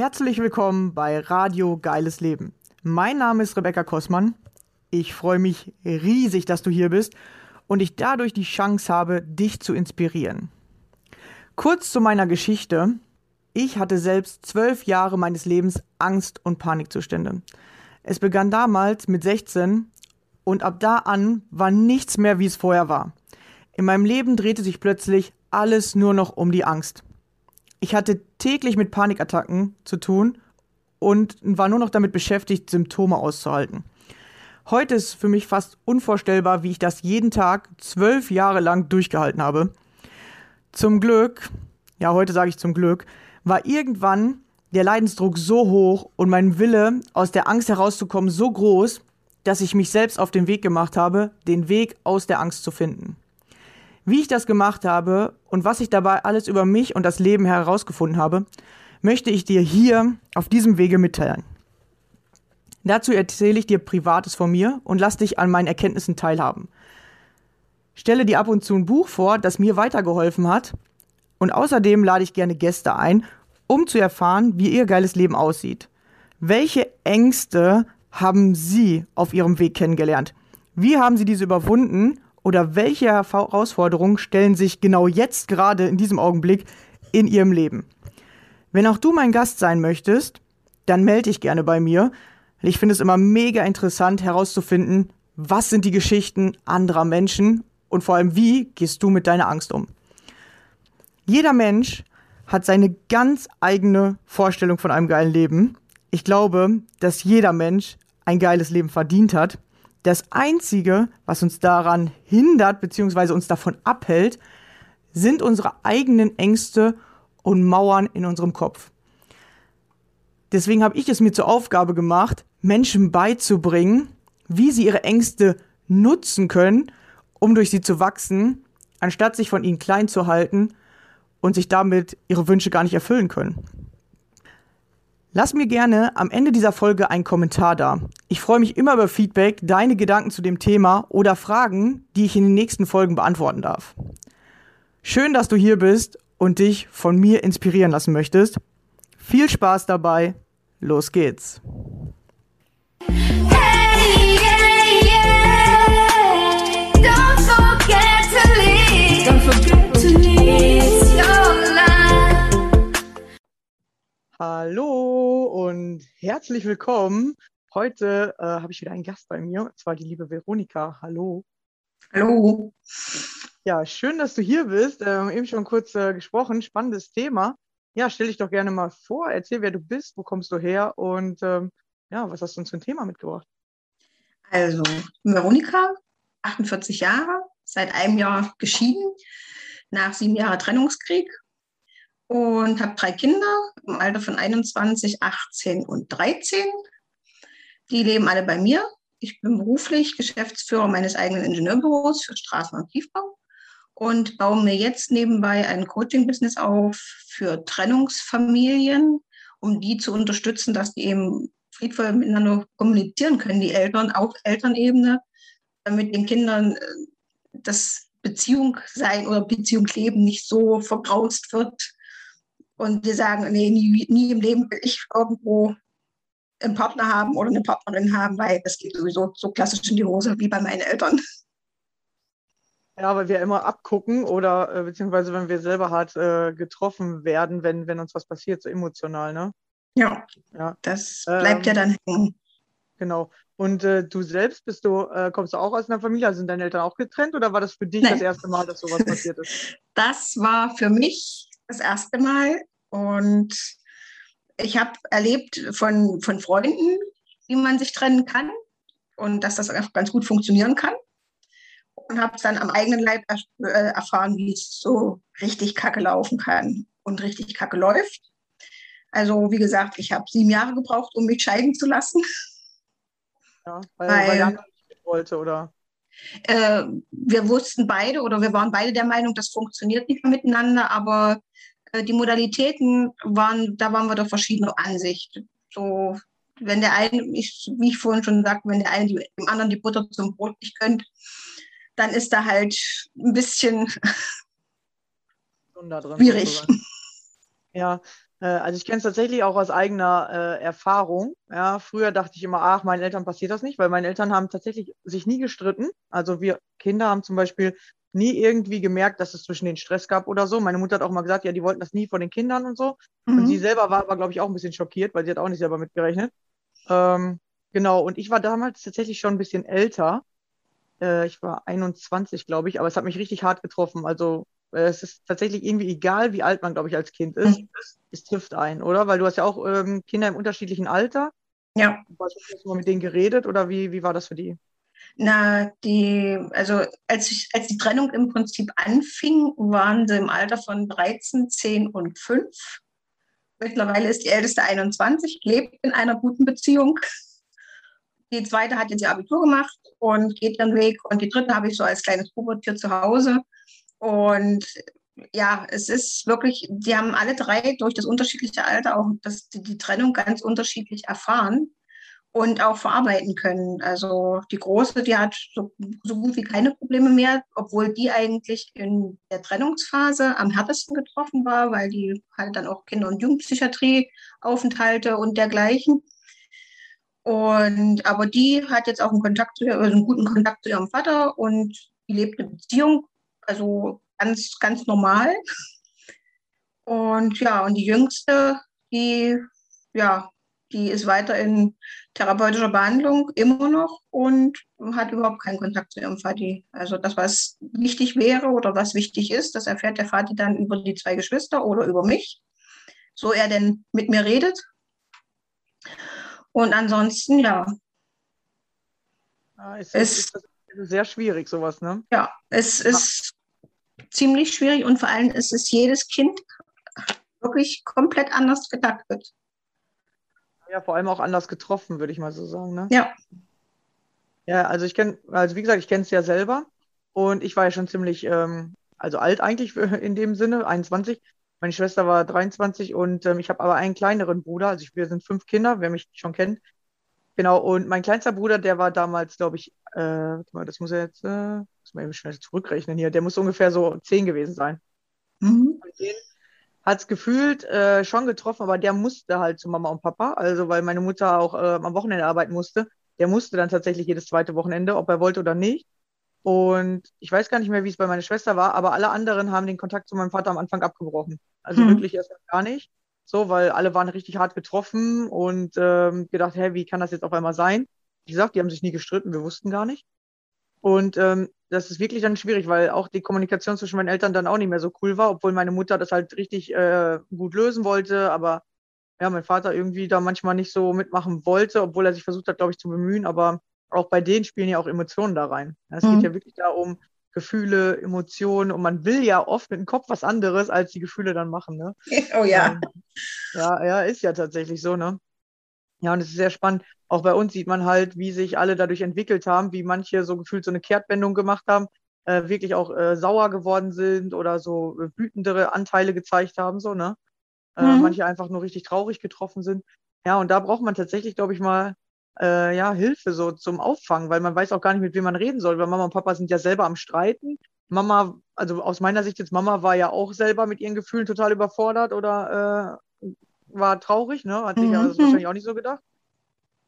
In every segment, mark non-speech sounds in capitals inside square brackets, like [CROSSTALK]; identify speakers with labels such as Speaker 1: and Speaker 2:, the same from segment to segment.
Speaker 1: Herzlich willkommen bei Radio Geiles Leben. Mein Name ist Rebecca Kossmann. Ich freue mich riesig, dass du hier bist und ich dadurch die Chance habe, dich zu inspirieren. Kurz zu meiner Geschichte. Ich hatte selbst zwölf Jahre meines Lebens Angst- und Panikzustände. Es begann damals mit 16 und ab da an war nichts mehr, wie es vorher war. In meinem Leben drehte sich plötzlich alles nur noch um die Angst. Ich hatte täglich mit Panikattacken zu tun und war nur noch damit beschäftigt, Symptome auszuhalten. Heute ist für mich fast unvorstellbar, wie ich das jeden Tag zwölf Jahre lang durchgehalten habe. Zum Glück, ja, heute sage ich zum Glück, war irgendwann der Leidensdruck so hoch und mein Wille, aus der Angst herauszukommen, so groß, dass ich mich selbst auf den Weg gemacht habe, den Weg aus der Angst zu finden. Wie ich das gemacht habe und was ich dabei alles über mich und das Leben herausgefunden habe, möchte ich dir hier auf diesem Wege mitteilen. Dazu erzähle ich dir Privates von mir und lass dich an meinen Erkenntnissen teilhaben. Stelle dir ab und zu ein Buch vor, das mir weitergeholfen hat. Und außerdem lade ich gerne Gäste ein, um zu erfahren, wie ihr geiles Leben aussieht. Welche Ängste haben Sie auf Ihrem Weg kennengelernt? Wie haben Sie diese überwunden? Oder welche Herausforderungen stellen sich genau jetzt gerade in diesem Augenblick in Ihrem Leben? Wenn auch du mein Gast sein möchtest, dann melde dich gerne bei mir. Ich finde es immer mega interessant herauszufinden, was sind die Geschichten anderer Menschen und vor allem, wie gehst du mit deiner Angst um? Jeder Mensch hat seine ganz eigene Vorstellung von einem geilen Leben. Ich glaube, dass jeder Mensch ein geiles Leben verdient hat. Das Einzige, was uns daran hindert bzw. uns davon abhält, sind unsere eigenen Ängste und Mauern in unserem Kopf. Deswegen habe ich es mir zur Aufgabe gemacht, Menschen beizubringen, wie sie ihre Ängste nutzen können, um durch sie zu wachsen, anstatt sich von ihnen klein zu halten und sich damit ihre Wünsche gar nicht erfüllen können. Lass mir gerne am Ende dieser Folge einen Kommentar da. Ich freue mich immer über Feedback, deine Gedanken zu dem Thema oder Fragen, die ich in den nächsten Folgen beantworten darf. Schön, dass du hier bist und dich von mir inspirieren lassen möchtest. Viel Spaß dabei. Los geht's. Hey, Hallo und herzlich willkommen. Heute äh, habe ich wieder einen Gast bei mir, und zwar die liebe Veronika. Hallo.
Speaker 2: Hallo.
Speaker 1: Ja, schön, dass du hier bist. Ähm, eben schon kurz äh, gesprochen, spannendes Thema. Ja, stell dich doch gerne mal vor, erzähl, wer du bist, wo kommst du her und ähm, ja, was hast du uns für ein Thema mitgebracht?
Speaker 2: Also, Veronika, 48 Jahre, seit einem Jahr geschieden, nach sieben Jahren Trennungskrieg und habe drei Kinder im Alter von 21, 18 und 13. Die leben alle bei mir. Ich bin beruflich Geschäftsführer meines eigenen Ingenieurbüros für Straßen- und Tiefbau und baue mir jetzt nebenbei ein Coaching-Business auf für Trennungsfamilien, um die zu unterstützen, dass die eben friedvoll miteinander kommunizieren können, die Eltern auf Elternebene, damit den Kindern äh, das Beziehung sein oder Beziehungsleben nicht so vergraust wird. Und die sagen, nee, nie, nie im Leben will ich irgendwo einen Partner haben oder eine Partnerin haben, weil das geht sowieso so klassisch in die Hose wie bei meinen Eltern.
Speaker 1: Ja, weil wir immer abgucken oder äh, beziehungsweise wenn wir selber hart äh, getroffen werden, wenn, wenn uns was passiert, so emotional, ne?
Speaker 2: Ja, ja. das bleibt ähm, ja dann hängen.
Speaker 1: Genau. Und äh, du selbst bist du, äh, kommst du auch aus einer Familie? Also sind deine Eltern auch getrennt oder war das für dich Nein. das erste Mal, dass sowas passiert ist?
Speaker 2: Das war für mich das erste Mal und ich habe erlebt von, von Freunden, wie man sich trennen kann und dass das einfach ganz gut funktionieren kann und habe es dann am eigenen Leib äh, erfahren, wie es so richtig kacke laufen kann und richtig kacke läuft. Also wie gesagt, ich habe sieben Jahre gebraucht, um mich scheiden zu lassen.
Speaker 1: Ja, weil, weil, weil andere nicht wollte, oder?
Speaker 2: Äh, wir wussten beide oder wir waren beide der Meinung, das funktioniert nicht mehr miteinander, aber die Modalitäten waren, da waren wir doch verschiedener Ansicht. So, wenn der eine, ich, wie ich vorhin schon sagte, wenn der eine dem anderen die Butter zum Brot nicht gönnt, dann ist da halt ein bisschen schwierig.
Speaker 1: Ja, Äh, also ich kenne es tatsächlich auch aus eigener äh, Erfahrung. Ja, früher dachte ich immer, ach, meinen Eltern passiert das nicht, weil meine Eltern haben tatsächlich sich nie gestritten. Also wir Kinder haben zum Beispiel nie irgendwie gemerkt, dass es zwischen den Stress gab oder so. Meine Mutter hat auch mal gesagt, ja, die wollten das nie von den Kindern und so. Mhm. Und sie selber war aber, glaube ich, auch ein bisschen schockiert, weil sie hat auch nicht selber mitgerechnet. Ähm, genau, und ich war damals tatsächlich schon ein bisschen älter. Äh, ich war 21, glaube ich, aber es hat mich richtig hart getroffen. Also äh, es ist tatsächlich irgendwie egal, wie alt man, glaube ich, als Kind ist. Mhm. Es trifft ein, oder? Weil du hast ja auch ähm, Kinder im unterschiedlichen Alter.
Speaker 2: Ja.
Speaker 1: Hast du mal mit denen geredet oder wie, wie war das für die?
Speaker 2: Na, die, also als, ich, als die Trennung im Prinzip anfing, waren sie im Alter von 13, 10 und 5. Mittlerweile ist die älteste 21, lebt in einer guten Beziehung. Die zweite hat jetzt ihr Abitur gemacht und geht ihren Weg. Und die dritte habe ich so als kleines Pubertier zu Hause. Und ja, es ist wirklich, die haben alle drei durch das unterschiedliche Alter auch das, die, Trennung ganz unterschiedlich erfahren und auch verarbeiten können. Also die Große, die hat so, so, gut wie keine Probleme mehr, obwohl die eigentlich in der Trennungsphase am härtesten getroffen war, weil die halt dann auch Kinder- und Jugendpsychiatrie Aufenthalte und dergleichen. Und aber die hat jetzt auch einen Kontakt zu, also einen guten Kontakt zu ihrem Vater und die lebt eine Beziehung, also ganz, ganz normal. Und ja, und die Jüngste, die ja, die ist weiter in therapeutischer Behandlung immer noch und hat überhaupt keinen Kontakt zu ihrem Vati. Also das, was wichtig wäre oder was wichtig ist, das erfährt der Vati dann über die zwei Geschwister oder über mich, so er denn mit mir redet. Und ansonsten, ja.
Speaker 1: ja es ist, ist sehr schwierig, sowas, ne?
Speaker 2: Ja, es ist ziemlich schwierig und vor allem ist es jedes Kind wirklich komplett anders getaktet.
Speaker 1: Ja, vor allem auch anders getroffen, würde ich mal so sagen. Ne?
Speaker 2: Ja.
Speaker 1: Ja, also ich kenne, also wie gesagt, ich kenne es ja selber und ich war ja schon ziemlich, ähm, also alt eigentlich in dem Sinne, 21. Meine Schwester war 23 und ähm, ich habe aber einen kleineren Bruder, also ich, wir sind fünf Kinder, wer mich schon kennt. Genau, und mein kleinster Bruder, der war damals, glaube ich, äh, das muss er jetzt, äh, muss man eben schnell zurückrechnen hier, der muss ungefähr so zehn gewesen sein. Mhm. Hat es gefühlt äh, schon getroffen, aber der musste halt zu Mama und Papa, also weil meine Mutter auch äh, am Wochenende arbeiten musste. Der musste dann tatsächlich jedes zweite Wochenende, ob er wollte oder nicht. Und ich weiß gar nicht mehr, wie es bei meiner Schwester war, aber alle anderen haben den Kontakt zu meinem Vater am Anfang abgebrochen. Also hm. wirklich erst gar nicht. So, weil alle waren richtig hart getroffen und ähm, gedacht, hä, wie kann das jetzt auf einmal sein? Wie gesagt, die haben sich nie gestritten, wir wussten gar nicht. Und ähm, das ist wirklich dann schwierig, weil auch die Kommunikation zwischen meinen Eltern dann auch nicht mehr so cool war, obwohl meine Mutter das halt richtig äh, gut lösen wollte, aber ja, mein Vater irgendwie da manchmal nicht so mitmachen wollte, obwohl er sich versucht hat, glaube ich, zu bemühen. Aber auch bei denen spielen ja auch Emotionen da rein. Es mhm. geht ja wirklich da um Gefühle, Emotionen und man will ja oft mit dem Kopf was anderes, als die Gefühle dann machen. Ne? [LAUGHS]
Speaker 2: Oh ja. Ähm,
Speaker 1: ja, ja, ist ja tatsächlich so, ne? Ja, und es ist sehr spannend. Auch bei uns sieht man halt, wie sich alle dadurch entwickelt haben, wie manche so gefühlt so eine Kehrtwendung gemacht haben, äh, wirklich auch äh, sauer geworden sind oder so äh, wütendere Anteile gezeigt haben, so, ne? Äh, mhm. Manche einfach nur richtig traurig getroffen sind. Ja, und da braucht man tatsächlich, glaube ich, mal äh, ja, Hilfe so zum Auffangen, weil man weiß auch gar nicht, mit wem man reden soll, weil Mama und Papa sind ja selber am Streiten. Mama, also aus meiner Sicht jetzt, Mama war ja auch selber mit ihren Gefühlen total überfordert oder äh, war traurig, ne? Hat sich mhm. ja wahrscheinlich auch nicht so gedacht.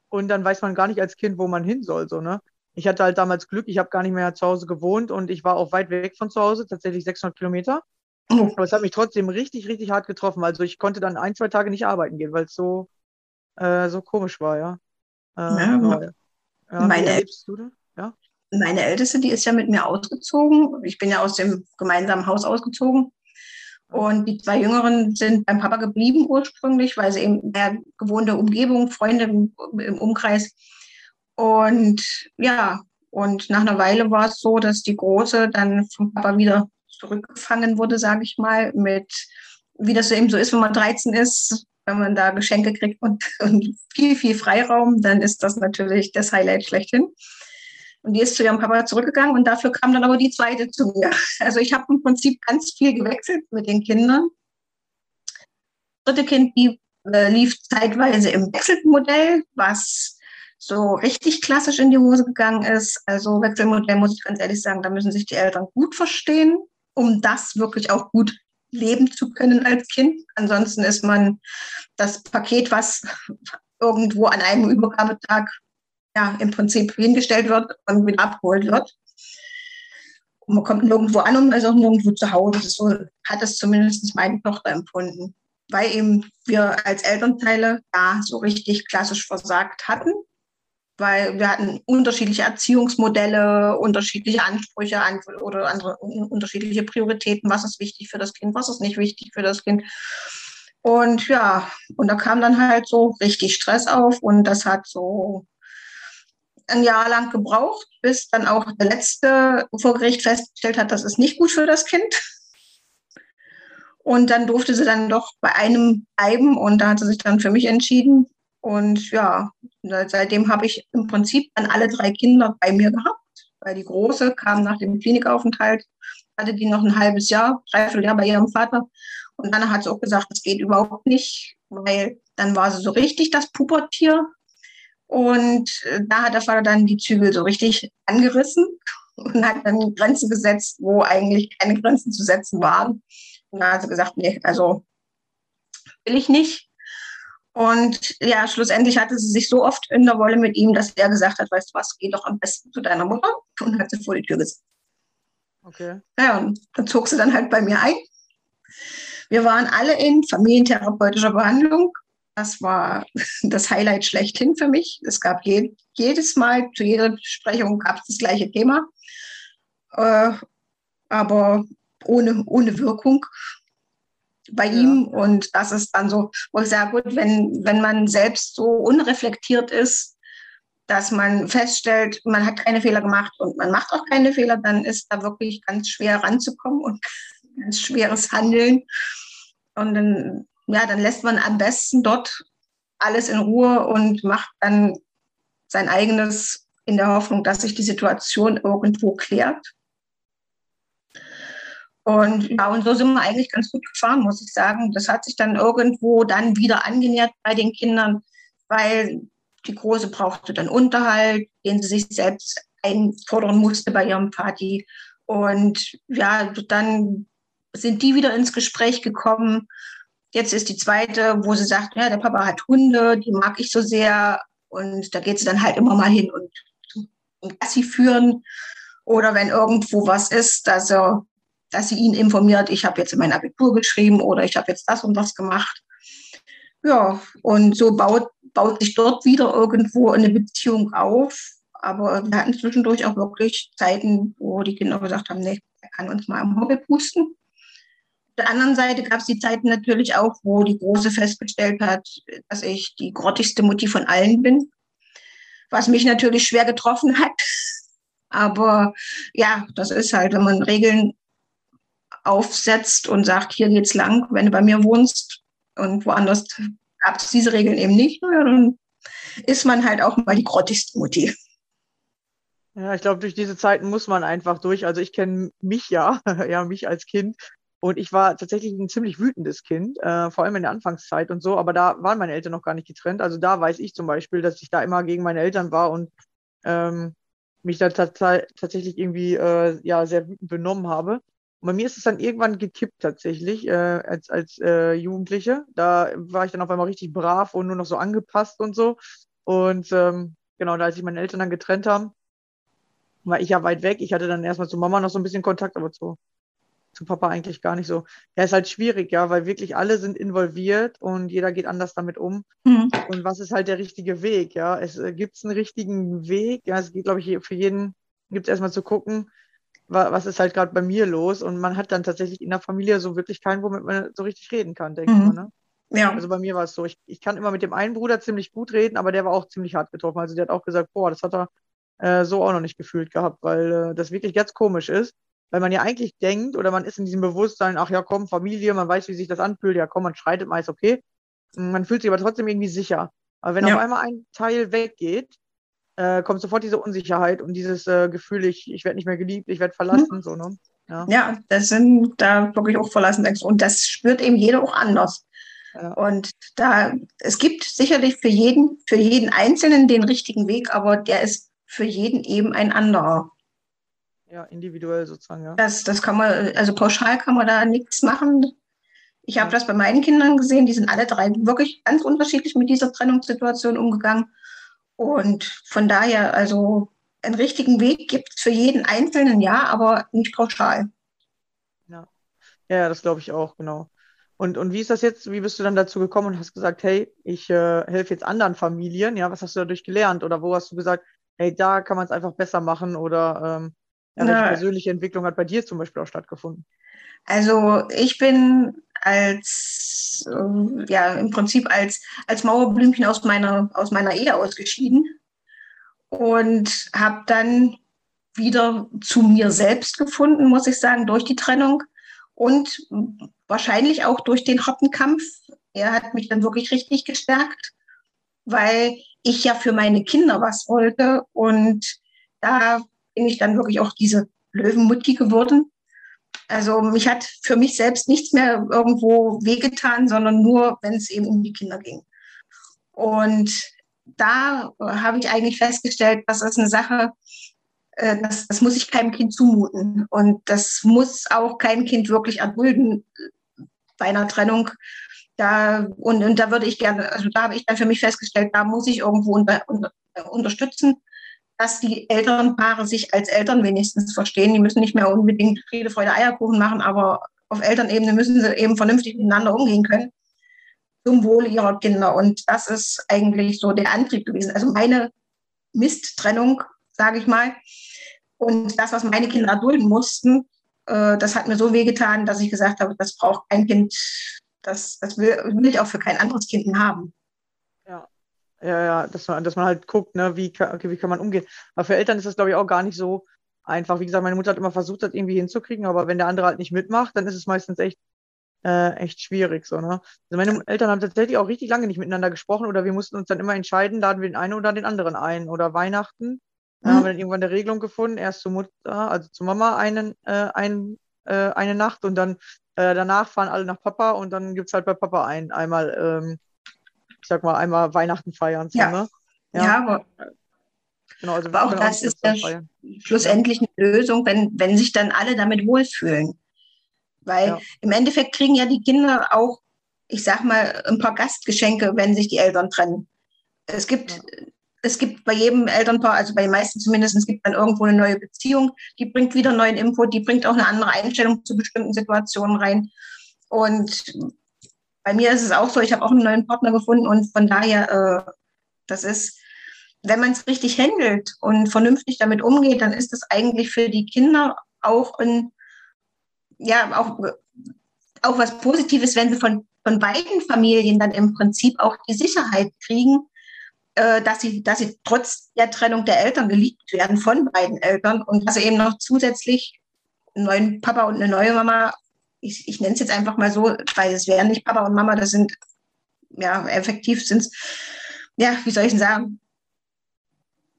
Speaker 1: Und dann weiß man gar nicht als Kind, wo man hin soll, so, ne? Ich hatte halt damals Glück, ich habe gar nicht mehr zu Hause gewohnt und ich war auch weit weg von zu Hause, tatsächlich 600 Kilometer. Oh. Aber es hat mich trotzdem richtig, richtig hart getroffen. Also ich konnte dann ein, zwei Tage nicht arbeiten gehen, weil es so, äh, so komisch war, ja.
Speaker 2: Ja, ja. Meine, ja? meine Älteste, die ist ja mit mir ausgezogen. Ich bin ja aus dem gemeinsamen Haus ausgezogen. Und die zwei Jüngeren sind beim Papa geblieben ursprünglich, weil sie eben der gewohnte Umgebung, Freunde im, im Umkreis. Und ja, und nach einer Weile war es so, dass die Große dann vom Papa wieder zurückgefangen wurde, sage ich mal, mit, wie das eben so ist, wenn man 13 ist, wenn man da Geschenke kriegt und, und viel, viel Freiraum, dann ist das natürlich das Highlight schlechthin. Und die ist zu ihrem Papa zurückgegangen und dafür kam dann aber die zweite zu mir. Also ich habe im Prinzip ganz viel gewechselt mit den Kindern. Das dritte Kind äh, lief zeitweise im Wechselmodell, was so richtig klassisch in die Hose gegangen ist. Also Wechselmodell muss ich ganz ehrlich sagen, da müssen sich die Eltern gut verstehen, um das wirklich auch gut leben zu können als Kind. Ansonsten ist man das Paket, was irgendwo an einem Übergabetag ja, im Prinzip hingestellt wird und wieder abgeholt wird. Und man kommt nirgendwo an und ist auch nirgendwo zu Hause. So hat es zumindest meine Tochter empfunden. Weil eben wir als Elternteile da so richtig klassisch versagt hatten. Weil wir hatten unterschiedliche Erziehungsmodelle, unterschiedliche Ansprüche oder andere unterschiedliche Prioritäten. Was ist wichtig für das Kind, was ist nicht wichtig für das Kind. Und ja, und da kam dann halt so richtig Stress auf und das hat so ein Jahr lang gebraucht, bis dann auch der letzte vor Gericht festgestellt hat, das ist nicht gut für das Kind. Und dann durfte sie dann doch bei einem bleiben und da hat sie sich dann für mich entschieden. Und ja, seitdem habe ich im Prinzip dann alle drei Kinder bei mir gehabt, weil die Große kam nach dem Klinikaufenthalt, hatte die noch ein halbes Jahr, dreiviertel Jahr bei ihrem Vater. Und dann hat sie auch gesagt, das geht überhaupt nicht, weil dann war sie so richtig das Pubertier. Und äh, da hat der Vater dann die Zügel so richtig angerissen und hat dann Grenzen gesetzt, wo eigentlich keine Grenzen zu setzen waren. Und da hat sie gesagt, nee, also will ich nicht. Und ja, schlussendlich hatte sie sich so oft in der Wolle mit ihm, dass er gesagt hat, weißt du was, geh doch am besten zu deiner Mutter und hat sie vor die Tür gesetzt. Okay. Ja, und dann zog sie dann halt bei mir ein. Wir waren alle in familientherapeutischer Behandlung das war [LAUGHS] das Highlight schlechthin für mich. Es gab je, jedes Mal, zu jeder Besprechung gab es das gleiche Thema, äh, aber ohne, ohne Wirkung bei ja. ihm. Und das ist dann so, wo ich sage, gut, wenn, wenn man selbst so unreflektiert ist, dass man feststellt, man hat keine Fehler gemacht und man macht auch keine Fehler, dann ist da wirklich ganz schwer ranzukommen und [LAUGHS] ganz schweres Handeln. Und dann ja, dann lässt man am besten dort alles in Ruhe und macht dann sein eigenes in der Hoffnung, dass sich die Situation irgendwo klärt. Und ja, und so sind wir eigentlich ganz gut gefahren, muss ich sagen. Das hat sich dann irgendwo dann wieder angenähert bei den Kindern, weil die Große brauchte dann Unterhalt, den sie sich selbst einfordern musste bei ihrem Party. Und ja, dann sind die wieder ins Gespräch gekommen Jetzt ist die zweite, wo sie sagt, ja, der Papa hat Hunde, die mag ich so sehr. Und da geht sie dann halt immer mal hin und, und Gassi führen. Oder wenn irgendwo was ist, dass, er, dass sie ihn informiert, ich habe jetzt in mein Abitur geschrieben oder ich habe jetzt das und das gemacht. Ja, und so baut, baut sich dort wieder irgendwo eine Beziehung auf. Aber wir hatten zwischendurch auch wirklich Zeiten, wo die Kinder gesagt haben, nee, er kann uns mal am Hobby pusten der anderen Seite gab es die Zeiten natürlich auch, wo die Große festgestellt hat, dass ich die grottigste Mutti von allen bin, was mich natürlich schwer getroffen hat. [LAUGHS] Aber ja, das ist halt, wenn man Regeln aufsetzt und sagt, hier geht's lang, wenn du bei mir wohnst und woanders gab es diese Regeln eben nicht, dann ist man halt auch mal die grottigste Mutti.
Speaker 1: Ja, ich glaube, durch diese Zeiten muss man einfach durch. Also ich kenne mich ja, [LAUGHS] ja, mich als Kind. Und ich war tatsächlich ein ziemlich wütendes Kind, äh, vor allem in der Anfangszeit und so, aber da waren meine Eltern noch gar nicht getrennt. Also da weiß ich zum Beispiel, dass ich da immer gegen meine Eltern war und ähm, mich da tatsächlich irgendwie äh, ja, sehr wütend benommen habe. Und bei mir ist es dann irgendwann gekippt tatsächlich äh, als, als äh, Jugendliche. Da war ich dann auf einmal richtig brav und nur noch so angepasst und so. Und ähm, genau, da als sich meine Eltern dann getrennt haben, war ich ja weit weg. Ich hatte dann erstmal zu Mama noch so ein bisschen Kontakt, aber zu zu Papa eigentlich gar nicht so. Ja, ist halt schwierig, ja, weil wirklich alle sind involviert und jeder geht anders damit um. Mhm. Und was ist halt der richtige Weg, ja? Es äh, gibt einen richtigen Weg, ja, es geht, glaube ich, für jeden, gibt es erstmal zu gucken, was ist halt gerade bei mir los und man hat dann tatsächlich in der Familie so wirklich keinen, womit man so richtig reden kann, denke mhm. ich mal, ne? Ja. Also bei mir war es so, ich, ich kann immer mit dem einen Bruder ziemlich gut reden, aber der war auch ziemlich hart getroffen. Also der hat auch gesagt, boah, das hat er äh, so auch noch nicht gefühlt gehabt, weil äh, das wirklich ganz komisch ist weil man ja eigentlich denkt oder man ist in diesem Bewusstsein, ach ja, komm, Familie, man weiß, wie sich das anfühlt, ja, komm, man schreitet meist, okay. Man fühlt sich aber trotzdem irgendwie sicher. Aber wenn ja. auf einmal ein Teil weggeht, äh, kommt sofort diese Unsicherheit und dieses äh, Gefühl, ich, ich werde nicht mehr geliebt, ich werde verlassen, hm. so, ne?
Speaker 2: Ja. ja, das sind da wirklich auch verlassen. Und das spürt eben jeder auch anders. Ja. Und da, es gibt sicherlich für jeden, für jeden Einzelnen den richtigen Weg, aber der ist für jeden eben ein anderer.
Speaker 1: Ja, individuell sozusagen, ja.
Speaker 2: Das, das kann man, also pauschal kann man da nichts machen. Ich habe das bei meinen Kindern gesehen, die sind alle drei wirklich ganz unterschiedlich mit dieser Trennungssituation umgegangen. Und von daher, also einen richtigen Weg gibt es für jeden Einzelnen, ja, aber nicht pauschal.
Speaker 1: Ja, ja das glaube ich auch, genau. Und, und wie ist das jetzt? Wie bist du dann dazu gekommen und hast gesagt, hey, ich äh, helfe jetzt anderen Familien? Ja, was hast du dadurch gelernt? Oder wo hast du gesagt, hey, da kann man es einfach besser machen? Oder ähm, ja, welche persönliche Entwicklung hat bei dir zum Beispiel auch stattgefunden?
Speaker 2: Also ich bin als, äh, ja, im Prinzip als, als Mauerblümchen aus meiner, aus meiner Ehe ausgeschieden und habe dann wieder zu mir selbst gefunden, muss ich sagen, durch die Trennung und wahrscheinlich auch durch den harten Kampf. Er hat mich dann wirklich richtig gestärkt, weil ich ja für meine Kinder was wollte und da bin ich dann wirklich auch diese Löwenmutti geworden also mich hat für mich selbst nichts mehr irgendwo wehgetan, sondern nur, wenn es eben um die Kinder ging. Und da habe ich eigentlich festgestellt, das ist eine Sache, äh, das, das muss ich keinem Kind zumuten. Und das muss auch kein Kind wirklich erdulden bei einer Trennung. Da, und, und da würde ich gerne, also da habe ich dann für mich festgestellt, da muss ich irgendwo unter, unter, unterstützen dass die Elternpaare sich als Eltern wenigstens verstehen. Die müssen nicht mehr unbedingt Friede, Freude, Eierkuchen machen, aber auf Elternebene müssen sie eben vernünftig miteinander umgehen können zum Wohle ihrer Kinder. Und das ist eigentlich so der Antrieb gewesen. Also meine Misttrennung, sage ich mal. Und das, was meine Kinder erdulden mussten, äh, das hat mir so wehgetan, dass ich gesagt habe, das braucht kein Kind, das, das will, will ich auch für kein anderes Kind haben.
Speaker 1: Ja, ja, dass man, dass man halt guckt, ne, wie, okay, wie kann man umgehen. Aber für Eltern ist das, glaube ich, auch gar nicht so einfach. Wie gesagt, meine Mutter hat immer versucht, das irgendwie hinzukriegen, aber wenn der andere halt nicht mitmacht, dann ist es meistens echt, äh, echt schwierig. So, ne? Also meine Eltern haben tatsächlich auch richtig lange nicht miteinander gesprochen oder wir mussten uns dann immer entscheiden, laden wir den einen oder den anderen ein. Oder Weihnachten. Da haben wir dann irgendwann eine Regelung gefunden, erst zur Mutter, also zur Mama einen, äh, ein, äh, eine Nacht und dann äh, danach fahren alle nach Papa und dann gibt es halt bei Papa ein, einmal ähm, ich sag mal, einmal Weihnachten feiern. So,
Speaker 2: ja. Ne? ja. ja, aber, genau, also aber auch das ist ja schlussendlich eine Lösung, wenn, wenn sich dann alle damit wohlfühlen. Weil ja. im Endeffekt kriegen ja die Kinder auch, ich sag mal, ein paar Gastgeschenke, wenn sich die Eltern trennen. Es gibt, ja. es gibt bei jedem Elternpaar, also bei den meisten zumindest, es gibt dann irgendwo eine neue Beziehung, die bringt wieder neuen Input, die bringt auch eine andere Einstellung zu bestimmten Situationen rein. Und bei mir ist es auch so, ich habe auch einen neuen Partner gefunden und von daher, äh, das ist, wenn man es richtig handelt und vernünftig damit umgeht, dann ist das eigentlich für die Kinder auch ein, ja, auch, auch was Positives, wenn sie von, von beiden Familien dann im Prinzip auch die Sicherheit kriegen, äh, dass, sie, dass sie trotz der Trennung der Eltern geliebt werden von beiden Eltern und dass sie eben noch zusätzlich einen neuen Papa und eine neue Mama ich, ich nenne es jetzt einfach mal so, weil es wären nicht Papa und Mama, das sind, ja, effektiv sind es, ja, wie soll ich denn sagen?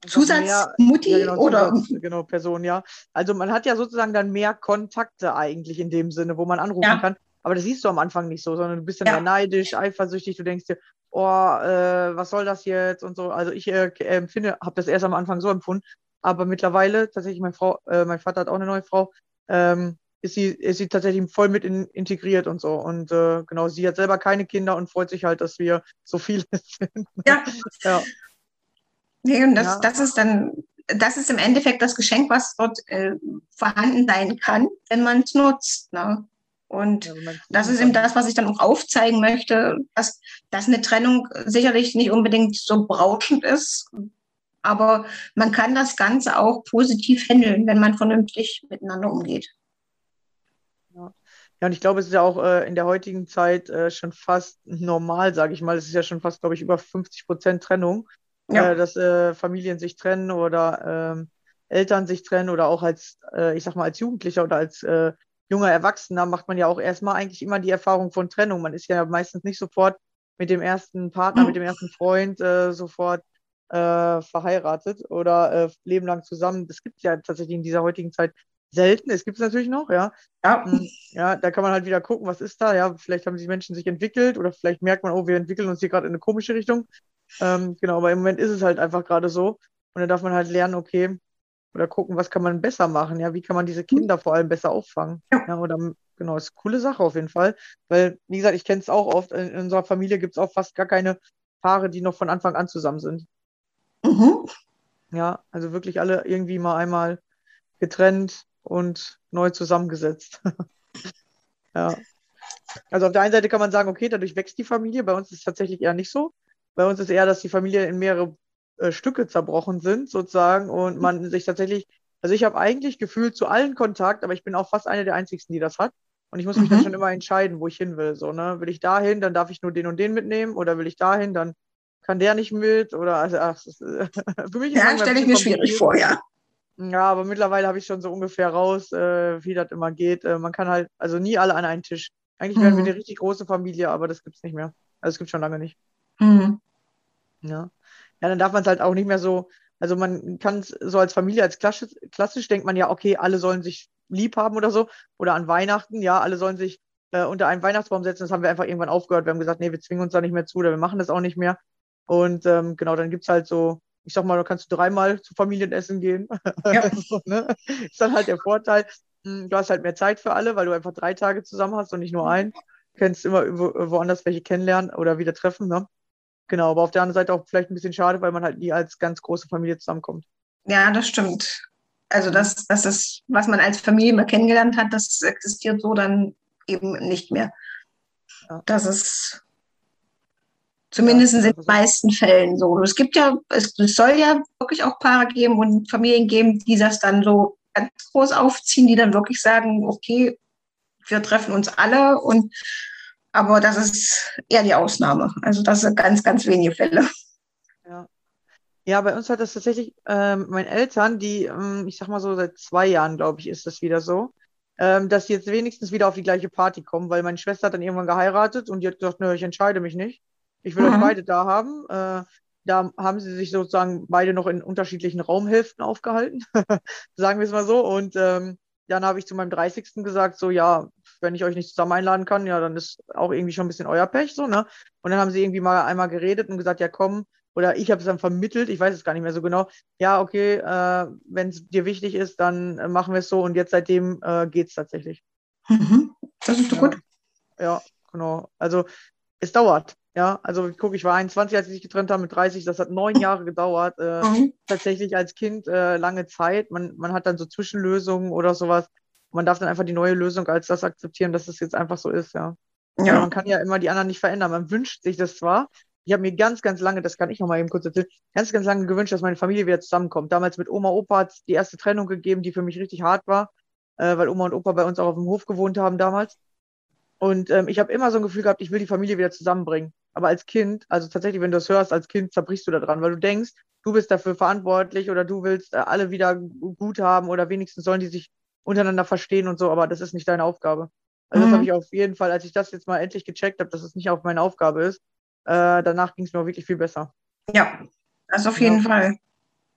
Speaker 2: Zusatzmutti ja, genau, oder
Speaker 1: Zusatz, genau Person, ja. Also man hat ja sozusagen dann mehr Kontakte eigentlich in dem Sinne, wo man anrufen ja. kann. Aber das siehst du am Anfang nicht so, sondern du bist dann ja. neidisch, eifersüchtig, du denkst dir, oh, äh, was soll das jetzt und so. Also ich äh, empfinde, habe das erst am Anfang so empfunden, aber mittlerweile tatsächlich, meine Frau, äh, mein Vater hat auch eine neue Frau, ähm, ist sie, ist sie tatsächlich voll mit in, integriert und so. Und äh, genau, sie hat selber keine Kinder und freut sich halt, dass wir so viele [LAUGHS] sind.
Speaker 2: Ja. ja. Nee, und das, ja. das ist dann, das ist im Endeffekt das Geschenk, was dort äh, vorhanden sein kann, wenn man es nutzt. Ne? Und ja, das ist eben das, was ich dann auch aufzeigen möchte, dass, dass eine Trennung sicherlich nicht unbedingt so berauschend ist, aber man kann das Ganze auch positiv handeln, wenn man vernünftig miteinander umgeht.
Speaker 1: Ja, und ich glaube, es ist ja auch äh, in der heutigen Zeit äh, schon fast normal, sage ich mal. Es ist ja schon fast, glaube ich, über 50 Prozent Trennung, ja. äh, dass äh, Familien sich trennen oder ähm, Eltern sich trennen oder auch als, äh, ich sag mal, als Jugendlicher oder als äh, junger Erwachsener macht man ja auch erstmal eigentlich immer die Erfahrung von Trennung. Man ist ja meistens nicht sofort mit dem ersten Partner, mhm. mit dem ersten Freund sofort verheiratet oder leben lang zusammen. Das gibt es ja tatsächlich in dieser heutigen Zeit selten. Es gibt es natürlich noch, ja. Ja. Hm, ja, da kann man halt wieder gucken, was ist da. Ja, vielleicht haben die Menschen sich entwickelt oder vielleicht merkt man, oh, wir entwickeln uns hier gerade in eine komische Richtung. Ähm, genau, aber im Moment ist es halt einfach gerade so. Und da darf man halt lernen, okay, oder gucken, was kann man besser machen, ja, wie kann man diese Kinder vor allem besser auffangen. Ja, oder genau, ist eine coole Sache auf jeden Fall. Weil, wie gesagt, ich kenne es auch oft, in, in unserer Familie gibt es auch fast gar keine Paare, die noch von Anfang an zusammen sind. Mhm. Ja, also wirklich alle irgendwie mal einmal getrennt und neu zusammengesetzt. [LAUGHS] ja. Also auf der einen Seite kann man sagen, okay, dadurch wächst die Familie. Bei uns ist es tatsächlich eher nicht so. Bei uns ist eher, dass die Familie in mehrere äh, Stücke zerbrochen sind, sozusagen, und man sich tatsächlich, also ich habe eigentlich gefühlt zu allen Kontakt, aber ich bin auch fast eine der einzigsten, die das hat. Und ich muss mich mhm. dann schon immer entscheiden, wo ich hin will. So, ne? Will ich dahin, dann darf ich nur den und den mitnehmen, oder will ich dahin, dann kann der nicht mit, oder also ach, ist, [LAUGHS]
Speaker 2: für mich Ja, stelle ich mir schwierig vor, ja.
Speaker 1: Ja, aber mittlerweile habe ich schon so ungefähr raus, äh, wie das immer geht. Äh, man kann halt, also nie alle an einen Tisch. Eigentlich wären mhm. wir eine richtig große Familie, aber das gibt es nicht mehr. Also es gibt schon lange nicht. Mhm. Ja. Ja, dann darf man es halt auch nicht mehr so, also man kann es so als Familie, als klassisch, klassisch denkt man ja, okay, alle sollen sich lieb haben oder so. Oder an Weihnachten, ja, alle sollen sich äh, unter einen Weihnachtsbaum setzen. Das haben wir einfach irgendwann aufgehört. Wir haben gesagt, nee, wir zwingen uns da nicht mehr zu oder wir machen das auch nicht mehr. Und ähm, genau, dann gibt es halt so ich sag mal, da kannst du dreimal zu Familienessen gehen. [LAUGHS] Ja. so, ne? Ist dann halt der Vorteil. Hm, du hast halt mehr Zeit für alle, weil du einfach drei Tage zusammen hast und nicht nur einen. Du kannst immer woanders welche kennenlernen oder wieder treffen. Ne? Genau, aber auf der anderen Seite auch vielleicht ein bisschen schade, weil man halt nie als ganz große Familie zusammenkommt.
Speaker 2: Ja, das stimmt. Also das, das ist, was man als Familie mal kennengelernt hat, das existiert so dann eben nicht mehr. Ja. Das ist Zumindest ja, in den meisten Fällen so. Es gibt ja, es, soll ja wirklich auch Paare geben und Familien geben, die das dann so ganz groß aufziehen, die dann wirklich sagen, okay, wir treffen uns alle und aber das ist eher die Ausnahme. Also das sind ganz, ganz wenige Fälle.
Speaker 1: Ja. Ja, bei uns hat das tatsächlich, ähm, meine Eltern, die, ähm, ich sag mal so, seit zwei Jahren, glaube ich, ist das wieder so, ähm, dass sie jetzt wenigstens wieder auf die gleiche Party kommen, weil meine Schwester hat dann irgendwann geheiratet und die hat gesagt, nö, ich entscheide mich nicht. Ich will mhm. euch beide da haben. Äh, da haben sie sich sozusagen beide noch in unterschiedlichen Raumhälften aufgehalten, [LAUGHS] sagen wir es mal so. Und ähm, dann habe ich zu meinem 30. gesagt, so ja, wenn ich euch nicht zusammen einladen kann, ja, dann ist auch irgendwie schon ein bisschen euer Pech, so, ne? Und dann haben sie irgendwie mal einmal geredet und gesagt, ja, komm, oder ich habe es dann vermittelt, ich weiß es gar nicht mehr so genau. Ja, okay, äh, wenn es dir wichtig ist, dann äh, machen wir es so und jetzt seitdem äh, geht es tatsächlich.
Speaker 2: Mhm. Das ist doch
Speaker 1: ja.
Speaker 2: gut.
Speaker 1: Ja, genau. Also es dauert. Ja, also guck, ich war 21, als ich sich getrennt habe mit 30, das hat neun [LAUGHS] Jahre gedauert. Äh, mhm. Tatsächlich als Kind äh, lange Zeit. Man, man hat dann so Zwischenlösungen oder sowas. Man darf dann einfach die neue Lösung als das akzeptieren, dass es jetzt einfach so ist, ja. ja. man kann ja immer die anderen nicht verändern. Man wünscht sich das zwar. Ich habe mir ganz, ganz lange, das kann ich noch mal eben kurz erzählen, ganz, ganz lange gewünscht, dass meine Familie wieder zusammenkommt. Damals mit Oma, Opa hat es die erste Trennung gegeben, die für mich richtig hart war, äh, weil Oma und Opa bei uns auch auf dem Hof gewohnt haben damals. Und ähm, ich habe immer so ein Gefühl gehabt, ich will die Familie wieder zusammenbringen. Aber als Kind, also tatsächlich, wenn du das hörst, als Kind zerbrichst du da dran, weil du denkst, du bist dafür verantwortlich oder du willst äh, alle wieder gut haben oder wenigstens sollen die sich untereinander verstehen und so, aber das ist nicht deine Aufgabe. Also mhm. das habe ich auf jeden Fall, als ich das jetzt mal endlich gecheckt habe, dass es nicht auch meine Aufgabe ist, äh, danach ging es mir auch wirklich viel besser.
Speaker 2: Ja, das auf jeden ja. Fall.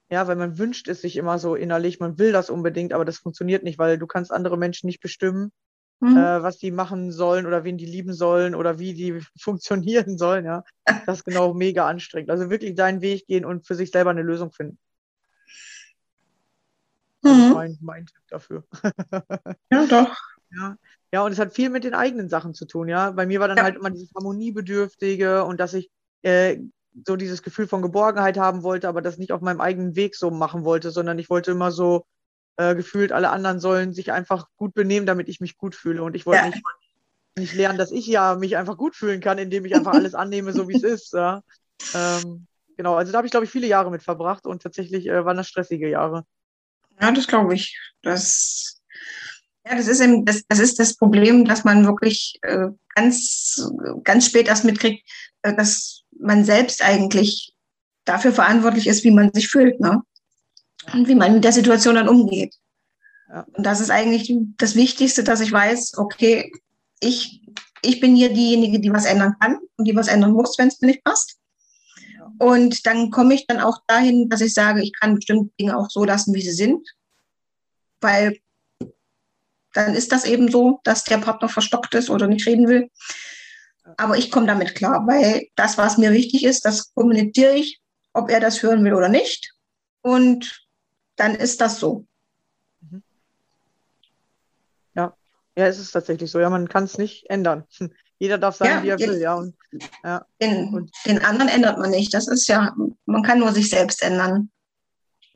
Speaker 1: Ja, weil man wünscht es sich immer so innerlich, man will das unbedingt, aber das funktioniert nicht, weil du kannst andere Menschen nicht bestimmen mhm. äh, was die machen sollen oder wen die lieben sollen oder wie die [LAUGHS] funktionieren sollen, ja. Das ist genau mega anstrengend. Also wirklich deinen Weg gehen und für sich selber eine Lösung finden. Mhm. mein, mein Tipp dafür. [LAUGHS]
Speaker 2: ja, doch.
Speaker 1: Ja. ja, und es hat viel mit den eigenen Sachen zu tun, ja. Bei mir war dann ja. halt immer dieses Harmoniebedürftige und dass ich äh, so dieses Gefühl von Geborgenheit haben wollte, aber das nicht auf meinem eigenen Weg so machen wollte, sondern ich wollte immer so äh, gefühlt, alle anderen sollen sich einfach gut benehmen, damit ich mich gut fühle. Und ich wollte ja. nicht, nicht lernen, dass ich ja mich einfach gut fühlen kann, indem ich einfach [LAUGHS] alles annehme, so wie es ist. Ja. Ähm, genau, also da habe ich, glaube ich, viele Jahre mit verbracht und tatsächlich äh, waren das stressige Jahre.
Speaker 2: Ja, das glaube ich. Das, ja, das ist, eben, das, das ist das Problem, dass man wirklich äh, ganz, ganz spät erst mitkriegt, äh, dass man selbst eigentlich dafür verantwortlich ist, wie man sich fühlt. Ne? Und wie man mit der Situation dann umgeht. Und das ist eigentlich das Wichtigste, dass ich weiß, okay, ich, ich bin hier diejenige, die was ändern kann und die was ändern muss, wenn es mir nicht passt. Und dann komme ich dann auch dahin, dass ich sage, ich kann bestimmte Dinge auch so lassen, wie sie sind, weil dann ist das eben so, dass der Partner verstockt ist oder nicht reden will. Aber ich komme damit klar, weil das, was mir wichtig ist, das kommuniziere ich, ob er das hören will oder nicht. Und dann ist das so.
Speaker 1: Mhm. Ja, Ja, es ist tatsächlich so. Ja, man kann es nicht ändern. [LAUGHS] Jeder darf sein, ja, wie er will, ja. Und,
Speaker 2: ja. Den, und, den anderen ändert man nicht. Das ist ja, man kann nur sich selbst ändern.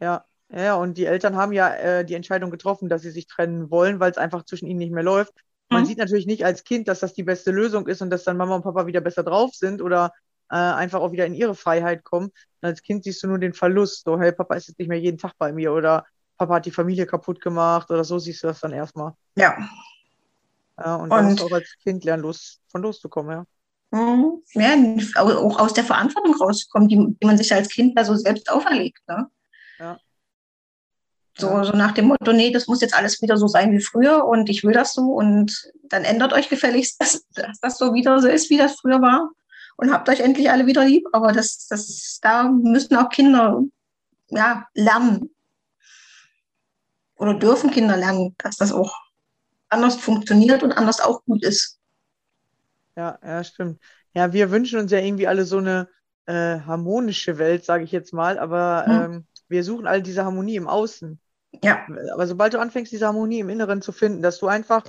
Speaker 1: Ja, ja, und die Eltern haben ja äh, die Entscheidung getroffen, dass sie sich trennen wollen, weil es einfach zwischen ihnen nicht mehr läuft. Man mhm. sieht natürlich nicht als Kind, dass das die beste Lösung ist und dass dann Mama und Papa wieder besser drauf sind oder äh, einfach auch wieder in ihre Freiheit kommen. Und als Kind siehst du nur den Verlust. So, hey, Papa ist jetzt nicht mehr jeden Tag bei mir oder Papa hat die Familie kaputt gemacht oder so siehst du das dann erstmal.
Speaker 2: Ja.
Speaker 1: Ja, und, und dann musst du auch als Kind lernen, los, von loszukommen, ja.
Speaker 2: Mhm. Ja, auch aus der Verantwortung rauszukommen, die, die man sich als Kind da so selbst auferlegt. Ne? Ja. So, so nach dem Motto, nee, das muss jetzt alles wieder so sein wie früher und ich will das so und dann ändert euch gefälligst, [LAUGHS] dass, dass das so wieder so ist, wie das früher war und habt euch endlich alle wieder lieb. Aber das, das, da müssen auch Kinder ja, lernen oder dürfen Kinder lernen, dass das auch anders funktioniert und anders auch gut ist.
Speaker 1: Ja, ja, stimmt. Ja, wir wünschen uns ja irgendwie alle so eine äh, harmonische Welt, sage ich jetzt mal, aber hm. ähm, wir suchen all diese Harmonie im Außen.
Speaker 2: Ja.
Speaker 1: Aber sobald du anfängst, diese Harmonie im Inneren zu finden, dass du einfach,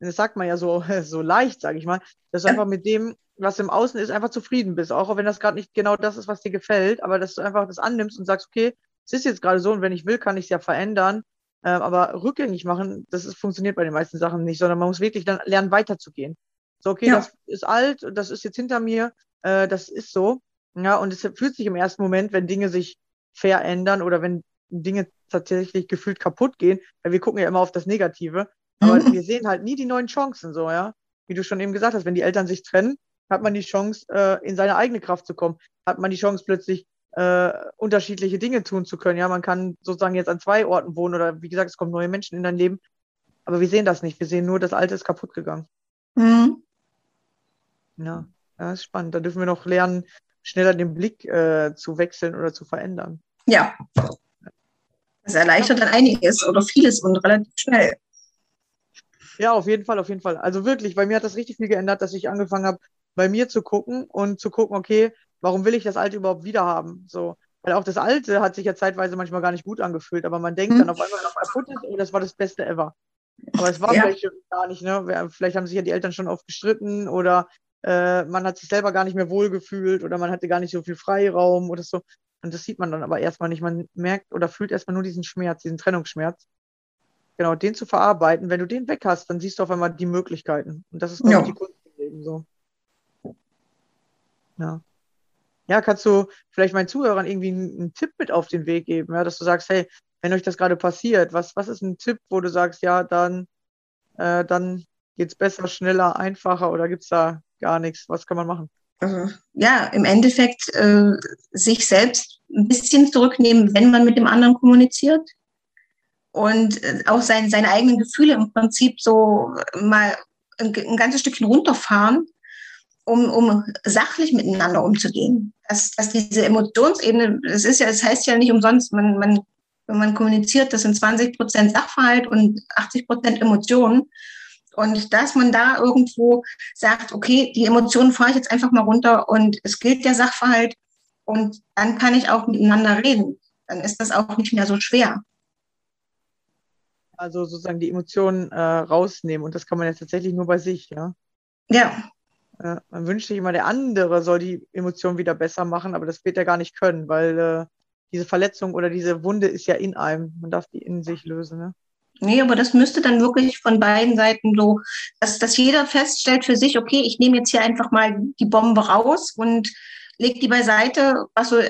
Speaker 1: das sagt man ja so, [LAUGHS] so leicht, sage ich mal, dass du einfach mit dem, was im Außen ist, einfach zufrieden bist. Auch wenn das gerade nicht genau das ist, was dir gefällt, aber dass du einfach das annimmst und sagst, okay, es ist jetzt gerade so und wenn ich will, kann ich es ja verändern. Ähm, aber rückgängig machen, das ist, funktioniert bei den meisten Sachen nicht, sondern man muss wirklich dann lernen, weiterzugehen. So, okay, ja. das ist alt, das ist jetzt hinter mir, äh, das ist so. Ja, und es fühlt sich im ersten Moment, wenn Dinge sich verändern oder wenn Dinge tatsächlich gefühlt kaputt gehen, weil wir gucken ja immer auf das Negative, aber mhm. wir sehen halt nie die neuen Chancen so, ja. Wie du schon eben gesagt hast, wenn die Eltern sich trennen, hat man die Chance, äh, in seine eigene Kraft zu kommen, hat man die Chance plötzlich äh, unterschiedliche Dinge tun zu können. Ja, man kann sozusagen jetzt an zwei Orten wohnen oder wie gesagt, es kommen neue Menschen in dein Leben. Aber wir sehen das nicht. Wir sehen nur, das Alte ist kaputt gegangen. Mhm. Ja, das ist spannend. Da dürfen wir noch lernen, schneller den Blick äh, zu wechseln oder zu verändern.
Speaker 2: Ja. Das erleichtert dann einiges oder vieles und relativ schnell.
Speaker 1: Ja, auf jeden Fall, auf jeden Fall. Also wirklich, bei mir hat das richtig viel geändert, dass ich angefangen habe, bei mir zu gucken und zu gucken, okay, warum will ich das Alte überhaupt wieder haben? So. Weil auch das Alte hat sich ja zeitweise manchmal gar nicht gut angefühlt, aber man denkt hm. dann auf einmal noch kaputt ist, oh, das war das Beste ever. Aber es war ja. vielleicht gar nicht, ne? Vielleicht haben sich ja die Eltern schon oft gestritten oder äh, man hat sich selber gar nicht mehr wohlgefühlt oder man hatte gar nicht so viel Freiraum oder so. Und das sieht man dann aber erstmal nicht. Man merkt oder fühlt erstmal nur diesen Schmerz, diesen Trennungsschmerz. Genau, den zu verarbeiten. Wenn du den weg hast, dann siehst du auf einmal die Möglichkeiten. Und das ist, ja. die Kunst im Leben so. Ja. Ja, kannst du vielleicht meinen Zuhörern irgendwie einen, einen Tipp mit auf den Weg geben, ja, dass du sagst, hey, wenn euch das gerade passiert, was, was ist ein Tipp, wo du sagst, ja, dann, äh, dann geht es besser, schneller, einfacher oder gibt es da gar nichts? Was kann man machen?
Speaker 2: Also, ja, im Endeffekt äh, sich selbst ein bisschen zurücknehmen, wenn man mit dem anderen kommuniziert und äh, auch sein, seine eigenen Gefühle im Prinzip so mal ein, ein ganzes Stückchen runterfahren, um, um sachlich miteinander umzugehen. Dass, dass diese Emotionsebene, das ist ja, das heißt ja nicht umsonst, man, man, wenn man kommuniziert, das sind 20 Prozent Sachverhalt und 80 Prozent Emotionen. Und dass man da irgendwo sagt, okay, die Emotionen fahre ich jetzt einfach mal runter und es gilt der Sachverhalt und dann kann ich auch miteinander reden. Dann ist das auch nicht mehr so schwer.
Speaker 1: Also sozusagen die Emotionen äh, rausnehmen und das kann man jetzt tatsächlich nur bei sich, ja?
Speaker 2: Ja.
Speaker 1: Äh, man wünscht sich immer, der andere soll die Emotionen wieder besser machen, aber das wird er gar nicht können, weil äh, diese Verletzung oder diese Wunde ist ja in einem. Man darf die in sich lösen, ne?
Speaker 2: Nee, aber das müsste dann wirklich von beiden Seiten so, dass, dass jeder feststellt für sich, okay, ich nehme jetzt hier einfach mal die Bombe raus und lege die beiseite, was so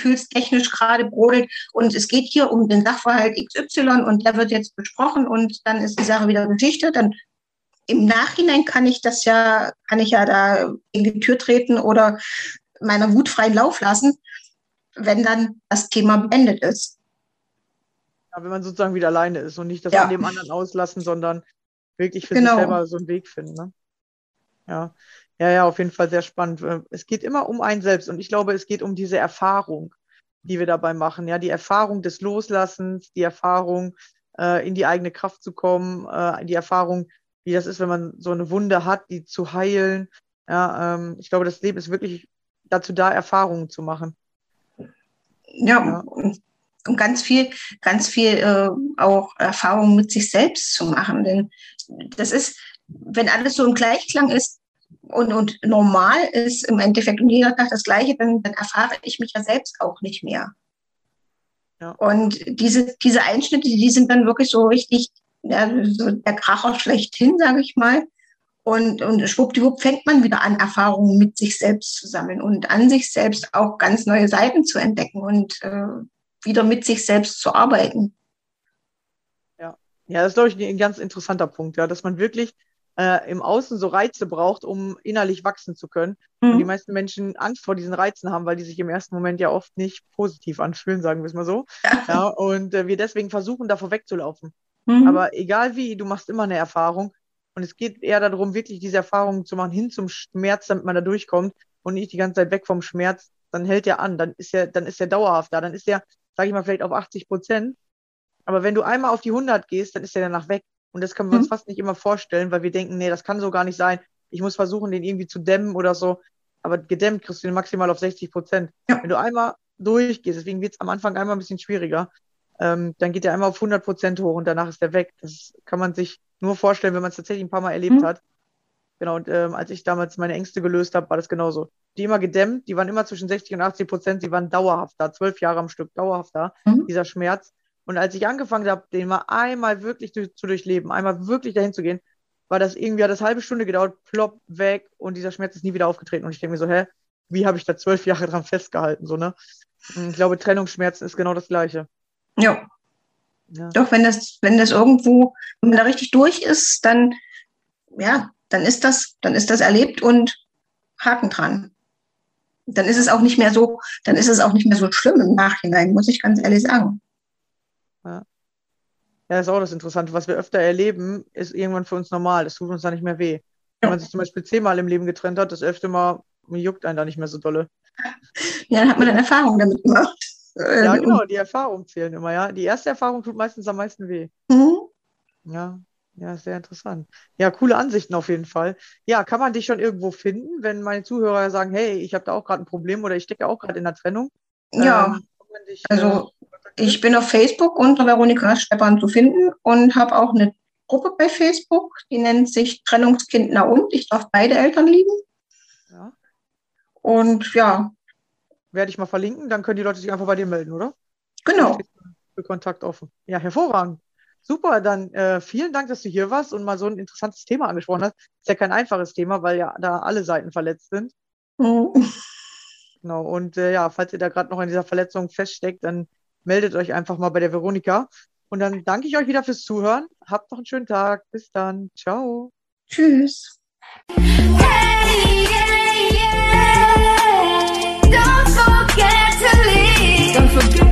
Speaker 2: gefühlstechnisch gerade brodelt. Und es geht hier um den Sachverhalt XY und der wird jetzt besprochen und dann ist die Sache wieder Geschichte. Dann im Nachhinein kann ich das ja, kann ich ja da in die Tür treten oder meiner Wut freien Lauf lassen, wenn dann das Thema beendet ist.
Speaker 1: Ja, wenn man sozusagen wieder alleine ist und nicht das ja. an dem anderen auslassen, sondern wirklich für genau. sich selber so einen Weg finden. Ne? Ja. Ja, ja, auf jeden Fall sehr spannend. Äh, es geht immer um einen selbst und ich glaube, es geht um diese Erfahrung, die wir dabei machen. Ja, die Erfahrung des Loslassens, die Erfahrung, äh, in die eigene Kraft zu kommen, äh, die Erfahrung, wie das ist, wenn man so eine Wunde hat, die zu heilen. Ja, ähm, ich glaube, das Leben ist wirklich dazu da, Erfahrungen zu machen.
Speaker 2: Ja, ja und ganz viel, ganz viel äh, auch Erfahrung mit sich selbst zu machen. Denn das ist, wenn alles so im Gleichklang ist und, und normal ist im Endeffekt und jeder Tag das Gleiche, dann, dann erfahre ich mich ja selbst auch nicht mehr. Ja. Und diese, diese Einschnitte, die sind dann wirklich so richtig, ja, so der Kracher schlechthin, sage ich mal. Und, und schwuppdiwupp fängt man wieder an, Erfahrungen mit sich selbst zu sammeln und an sich selbst auch ganz neue Seiten zu entdecken und äh, wieder mit sich selbst zu arbeiten.
Speaker 1: Ja, ja das ist, glaube ich, ein ganz interessanter Punkt, ja, dass man wirklich äh, im Außen so Reize braucht, um innerlich wachsen zu können. Mhm. Und die meisten Menschen Angst vor diesen Reizen haben, weil die sich im ersten Moment ja oft nicht positiv anfühlen, sagen wir es mal so. Ja. ja und äh, wir deswegen versuchen, davor wegzulaufen. Mhm. Aber egal wie, du machst immer eine Erfahrung. Und es geht eher darum, wirklich diese Erfahrungen zu machen, hin zum Schmerz, damit man da durchkommt und nicht die ganze Zeit weg vom Schmerz. Dann hält er an, dann ist er, dann ist er dauerhaft da, dann ist er, sage ich mal, vielleicht auf 80 Prozent. Aber wenn du einmal auf die 100 gehst, dann ist er danach weg. Und das können wir uns mhm. fast nicht immer vorstellen, weil wir denken, nee, das kann so gar nicht sein. Ich muss versuchen, den irgendwie zu dämmen oder so. Aber gedämmt kriegst du den maximal auf 60 Prozent. Ja. Wenn du einmal durchgehst, deswegen wird es am Anfang einmal ein bisschen schwieriger, ähm, dann geht der einmal auf 100 Prozent hoch und danach ist der weg. Das kann man sich nur vorstellen, wenn man es tatsächlich ein paar Mal erlebt mhm. hat. Genau, und ähm, als ich damals meine Ängste gelöst habe, war das genauso. Die immer gedämmt, die waren immer zwischen 60 und 80 Prozent, die waren dauerhaft da, zwölf Jahre am Stück, dauerhaft da, mhm. dieser Schmerz. Und als ich angefangen habe, den mal einmal wirklich zu, zu durchleben, einmal wirklich dahin zu gehen, war das irgendwie, hat das halbe Stunde gedauert, plopp, weg und dieser Schmerz ist nie wieder aufgetreten. Und ich denke mir so, hä, wie habe ich da zwölf Jahre dran festgehalten? So, ne? Ich glaube, Trennungsschmerzen ist genau das Gleiche.
Speaker 2: Ja. ja. Doch, wenn das, wenn das irgendwo, wenn man da richtig durch ist, dann, ja, dann ist das, dann ist das erlebt und Haken dran. Dann ist es auch nicht mehr so, dann ist es auch nicht mehr so schlimm im Nachhinein, muss ich ganz ehrlich sagen.
Speaker 1: Ja. Das ist auch das Interessante. Was wir öfter erleben, ist irgendwann für uns normal. Das tut uns dann nicht mehr weh. Wenn man sich zum Beispiel zehnmal im Leben getrennt hat, das elfte Mal juckt einen da nicht mehr so dolle.
Speaker 2: Ja, dann hat man dann Erfahrung damit gemacht.
Speaker 1: Ja, genau, die Erfahrungen zählen immer, ja. Die erste Erfahrung tut meistens am meisten weh. Mhm. Ja, ja, sehr interessant. Ja, coole Ansichten auf jeden Fall. Ja, kann man dich schon irgendwo finden, wenn meine Zuhörer sagen, hey, ich habe da auch gerade ein Problem oder ich stecke auch gerade in der Trennung?
Speaker 2: Ja, ähm, dich, also äh, ich bin auf Facebook unter Veronika Stepan zu finden und habe auch eine Gruppe bei Facebook, die nennt sich Trennungskind Naum. Ich darf beide Eltern lieben. Ja. Und ja.
Speaker 1: Werde ich mal verlinken, dann können die Leute sich einfach bei dir melden, oder?
Speaker 2: Genau.
Speaker 1: Für Kontakt offen. Ja, hervorragend. Super, dann äh, vielen Dank, dass du hier warst und mal so ein interessantes Thema angesprochen hast. Ist ja kein einfaches Thema, weil ja da alle Seiten verletzt sind. Mhm. Genau, und äh, ja, falls ihr da gerade noch in dieser Verletzung feststeckt, dann meldet euch einfach mal bei der Veronika. Und dann danke ich euch wieder fürs Zuhören. Habt noch einen schönen Tag. Bis dann. Ciao.
Speaker 2: Tschüss. Hey, yeah, yeah. Don't forget to leave. Don't forget